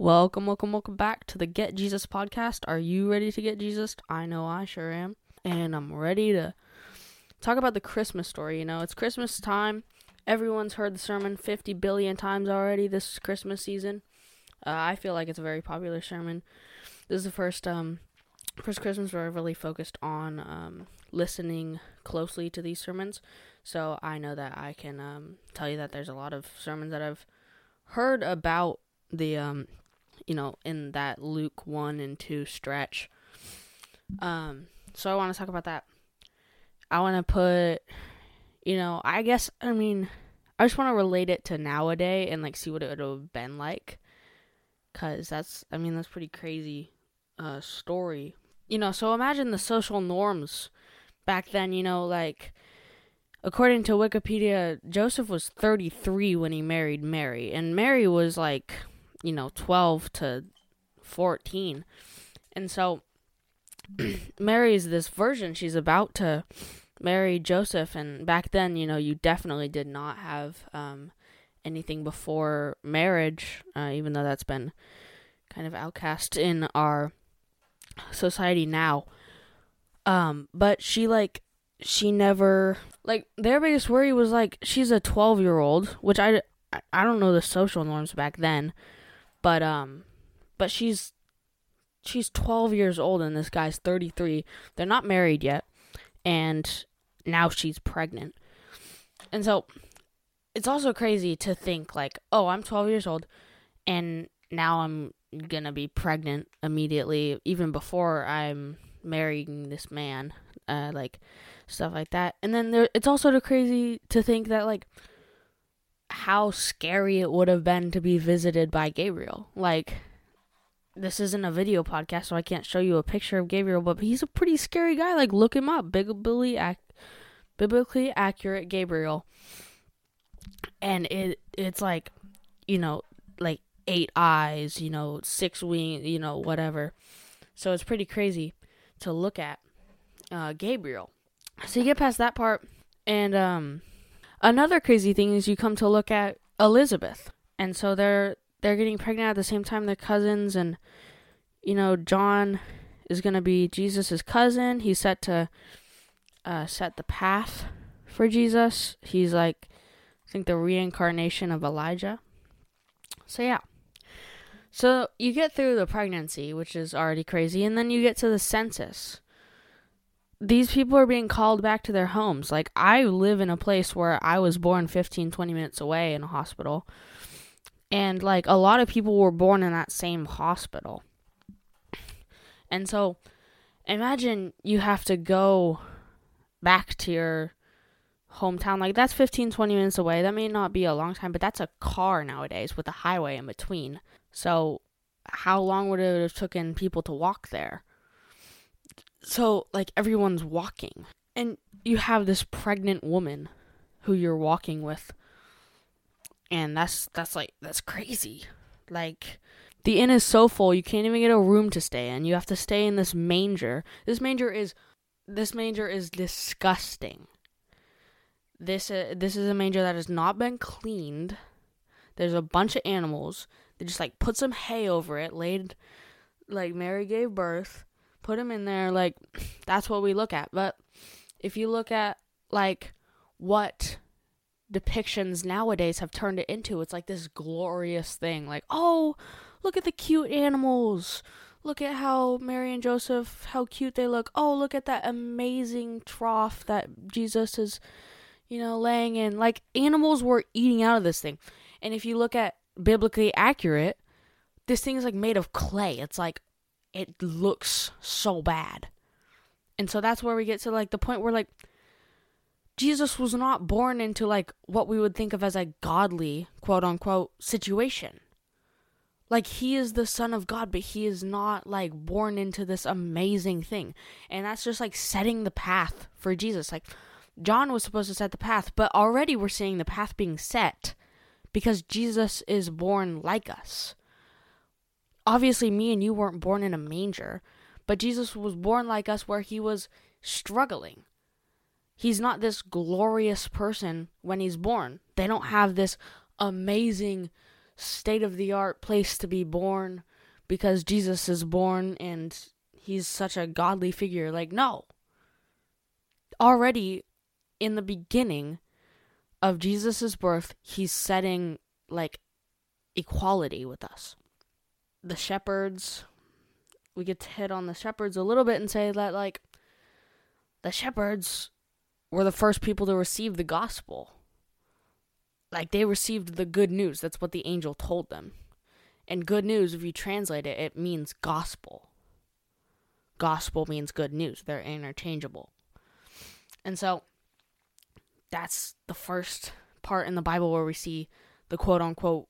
Welcome, welcome, welcome back to the Get Jesus podcast. Are you ready to get Jesus? I know I sure am. And I'm ready to talk about the Christmas story. You know, it's Christmas time. Everyone's heard the sermon 50 billion times already this Christmas season. Uh, I feel like it's a very popular sermon. This is the first um first Christmas where I really focused on um listening closely to these sermons. So I know that I can um tell you that there's a lot of sermons that I've heard about the um you know, in that Luke 1 and 2 stretch. Um, so I want to talk about that. I want to put, you know, I guess, I mean, I just want to relate it to nowadays and, like, see what it would have been like. Because that's, I mean, that's pretty crazy uh, story. You know, so imagine the social norms back then, you know, like, according to Wikipedia, Joseph was 33 when he married Mary. And Mary was, like, you know, 12 to 14. And so Mary is this virgin. She's about to marry Joseph. And back then, you know, you definitely did not have um, anything before marriage, uh, even though that's been kind of outcast in our society now. Um, but she, like, she never, like, their biggest worry was, like, she's a 12 year old, which I, I don't know the social norms back then but um but she's she's 12 years old and this guy's 33. They're not married yet and now she's pregnant. And so it's also crazy to think like, "Oh, I'm 12 years old and now I'm going to be pregnant immediately even before I'm marrying this man." Uh like stuff like that. And then there it's also crazy to think that like how scary it would have been to be visited by Gabriel. Like, this isn't a video podcast, so I can't show you a picture of Gabriel, but he's a pretty scary guy. Like, look him up. Biblically, biblically accurate Gabriel. And it it's like, you know, like eight eyes, you know, six wings, you know, whatever. So it's pretty crazy to look at uh, Gabriel. So you get past that part, and um, Another crazy thing is you come to look at Elizabeth, and so they're they're getting pregnant at the same time they're cousins, and you know John is gonna be Jesus's cousin. He's set to uh, set the path for Jesus. He's like I think the reincarnation of Elijah. So yeah. So you get through the pregnancy, which is already crazy, and then you get to the census these people are being called back to their homes. Like, I live in a place where I was born 15, 20 minutes away in a hospital. And, like, a lot of people were born in that same hospital. And so, imagine you have to go back to your hometown. Like, that's 15, 20 minutes away. That may not be a long time, but that's a car nowadays with a highway in between. So, how long would it have taken people to walk there? So like everyone's walking. And you have this pregnant woman who you're walking with. And that's that's like that's crazy. Like the inn is so full you can't even get a room to stay in. You have to stay in this manger. This manger is this manger is disgusting. This uh, this is a manger that has not been cleaned. There's a bunch of animals. They just like put some hay over it laid like mary gave birth put them in there like that's what we look at. But if you look at like what depictions nowadays have turned it into it's like this glorious thing. Like oh look at the cute animals. Look at how mary and joseph how cute they look. Oh look at that amazing trough that jesus is you know laying in. Like animals were eating out of this thing. And if you look at biblically accurate this thing is like made of clay. It's like it looks so bad. And so that's where we get to like the point where like Jesus was not born into like what we would think of as a godly, quote unquote, situation. Like he is the son of God, but he is not like born into this amazing thing. And that's just like setting the path for Jesus. Like John was supposed to set the path, but already we're seeing the path being set because Jesus is born like us obviously me and you weren't born in a manger, but Jesus was born like us where he was struggling. He's not this glorious person when he's born. They don't have this amazing state of the art place to be born because Jesus is born and he's such a godly figure. Like, no. Already in the beginning of Jesus' birth, he's setting like equality with us. The shepherds, we get to hit on the shepherds a little bit and say that, like, the shepherds were the first people to receive the gospel. Like, they received the good news. That's what the angel told them. And good news, if you translate it, it means gospel. Gospel means good news, they're interchangeable. And so, that's the first part in the Bible where we see the quote unquote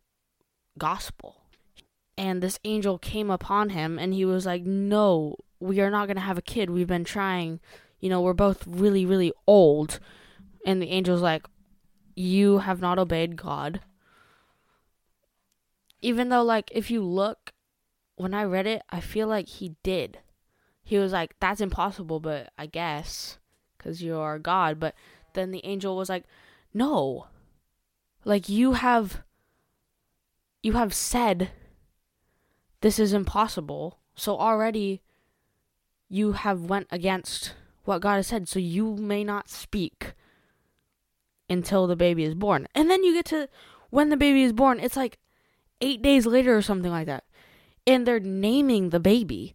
gospel. And this angel came upon him and he was like, No, we are not going to have a kid. We've been trying. You know, we're both really, really old. And the angel's like, You have not obeyed God. Even though, like, if you look, when I read it, I feel like he did. He was like, That's impossible, but I guess, because you are God. But then the angel was like, No. Like, you have you have said this is impossible. So already you have went against what God has said. So you may not speak until the baby is born. And then you get to when the baby is born, it's like 8 days later or something like that. And they're naming the baby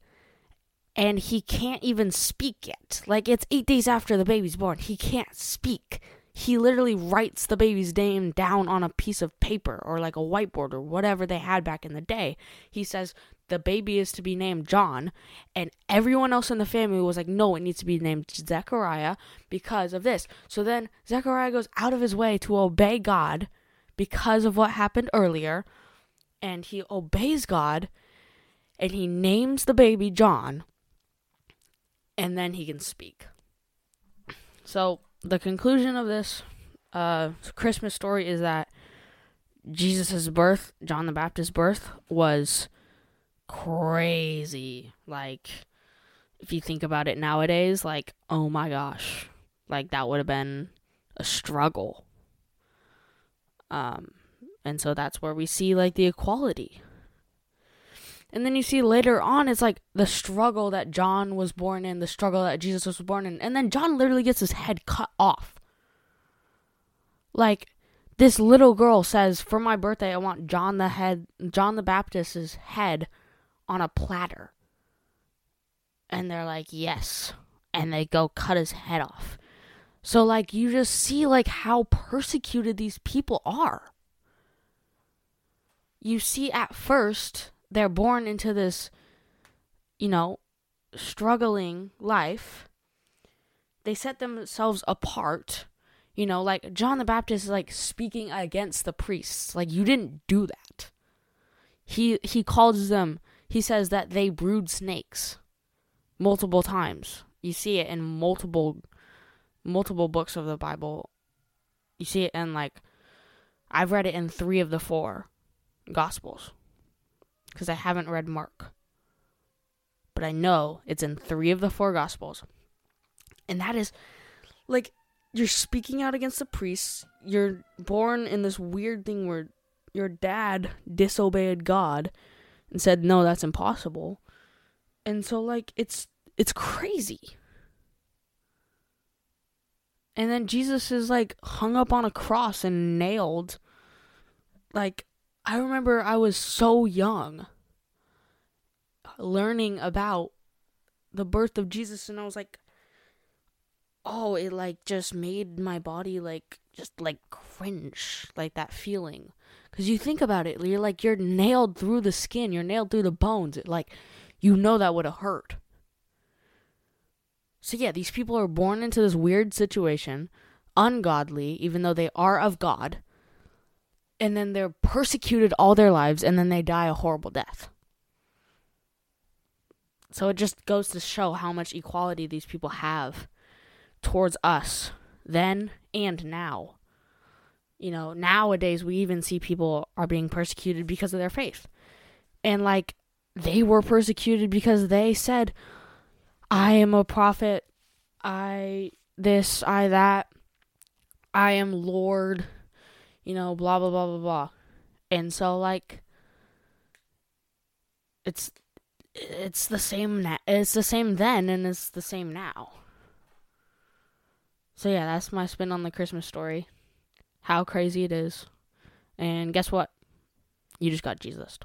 and he can't even speak yet. Like it's 8 days after the baby's born. He can't speak he literally writes the baby's name down on a piece of paper or like a whiteboard or whatever they had back in the day. He says the baby is to be named John, and everyone else in the family was like, no, it needs to be named Zechariah because of this. So then Zechariah goes out of his way to obey God because of what happened earlier, and he obeys God and he names the baby John, and then he can speak. So the conclusion of this uh, Christmas story is that Jesus' birth, John the Baptist's birth, was crazy. Like, if you think about it nowadays, like, oh my gosh, like that would have been a struggle. Um, and so that's where we see like the equality and then you see later on, it's like the struggle that John was born in, the struggle that Jesus was born in. And then John literally gets his head cut off. Like, this little girl says, For my birthday, I want John the head, John the Baptist's head on a platter. And they're like, Yes. And they go cut his head off. So, like, you just see, like, how persecuted these people are. You see, at first, they're born into this, you know, struggling life. They set themselves apart. You know, like John the Baptist is like speaking against the priests. Like you didn't do that. He he calls them he says that they brood snakes multiple times. You see it in multiple multiple books of the Bible. You see it in like I've read it in 3 of the 4 gospels because I haven't read Mark. But I know it's in three of the four Gospels. And that is like you're speaking out against the priests. You're born in this weird thing where your dad disobeyed God and said, "No, that's impossible." And so like it's it's crazy. And then Jesus is like hung up on a cross and nailed. Like I remember I was so young learning about the birth of Jesus and I was like oh it like just made my body like just like cringe like that feeling. Cuz you think about it you're like you're nailed through the skin you're nailed through the bones it, like you know that would have hurt. So yeah these people are born into this weird situation ungodly even though they are of God and then they're persecuted all their lives and then they die a horrible death. So it just goes to show how much equality these people have towards us then and now. You know, nowadays we even see people are being persecuted because of their faith. And like they were persecuted because they said I am a prophet, I this, I that, I am Lord, you know, blah, blah, blah, blah, blah. And so like it's it's the same na- it's the same then and it's the same now. So yeah, that's my spin on the Christmas story. How crazy it is. And guess what? You just got Jesus.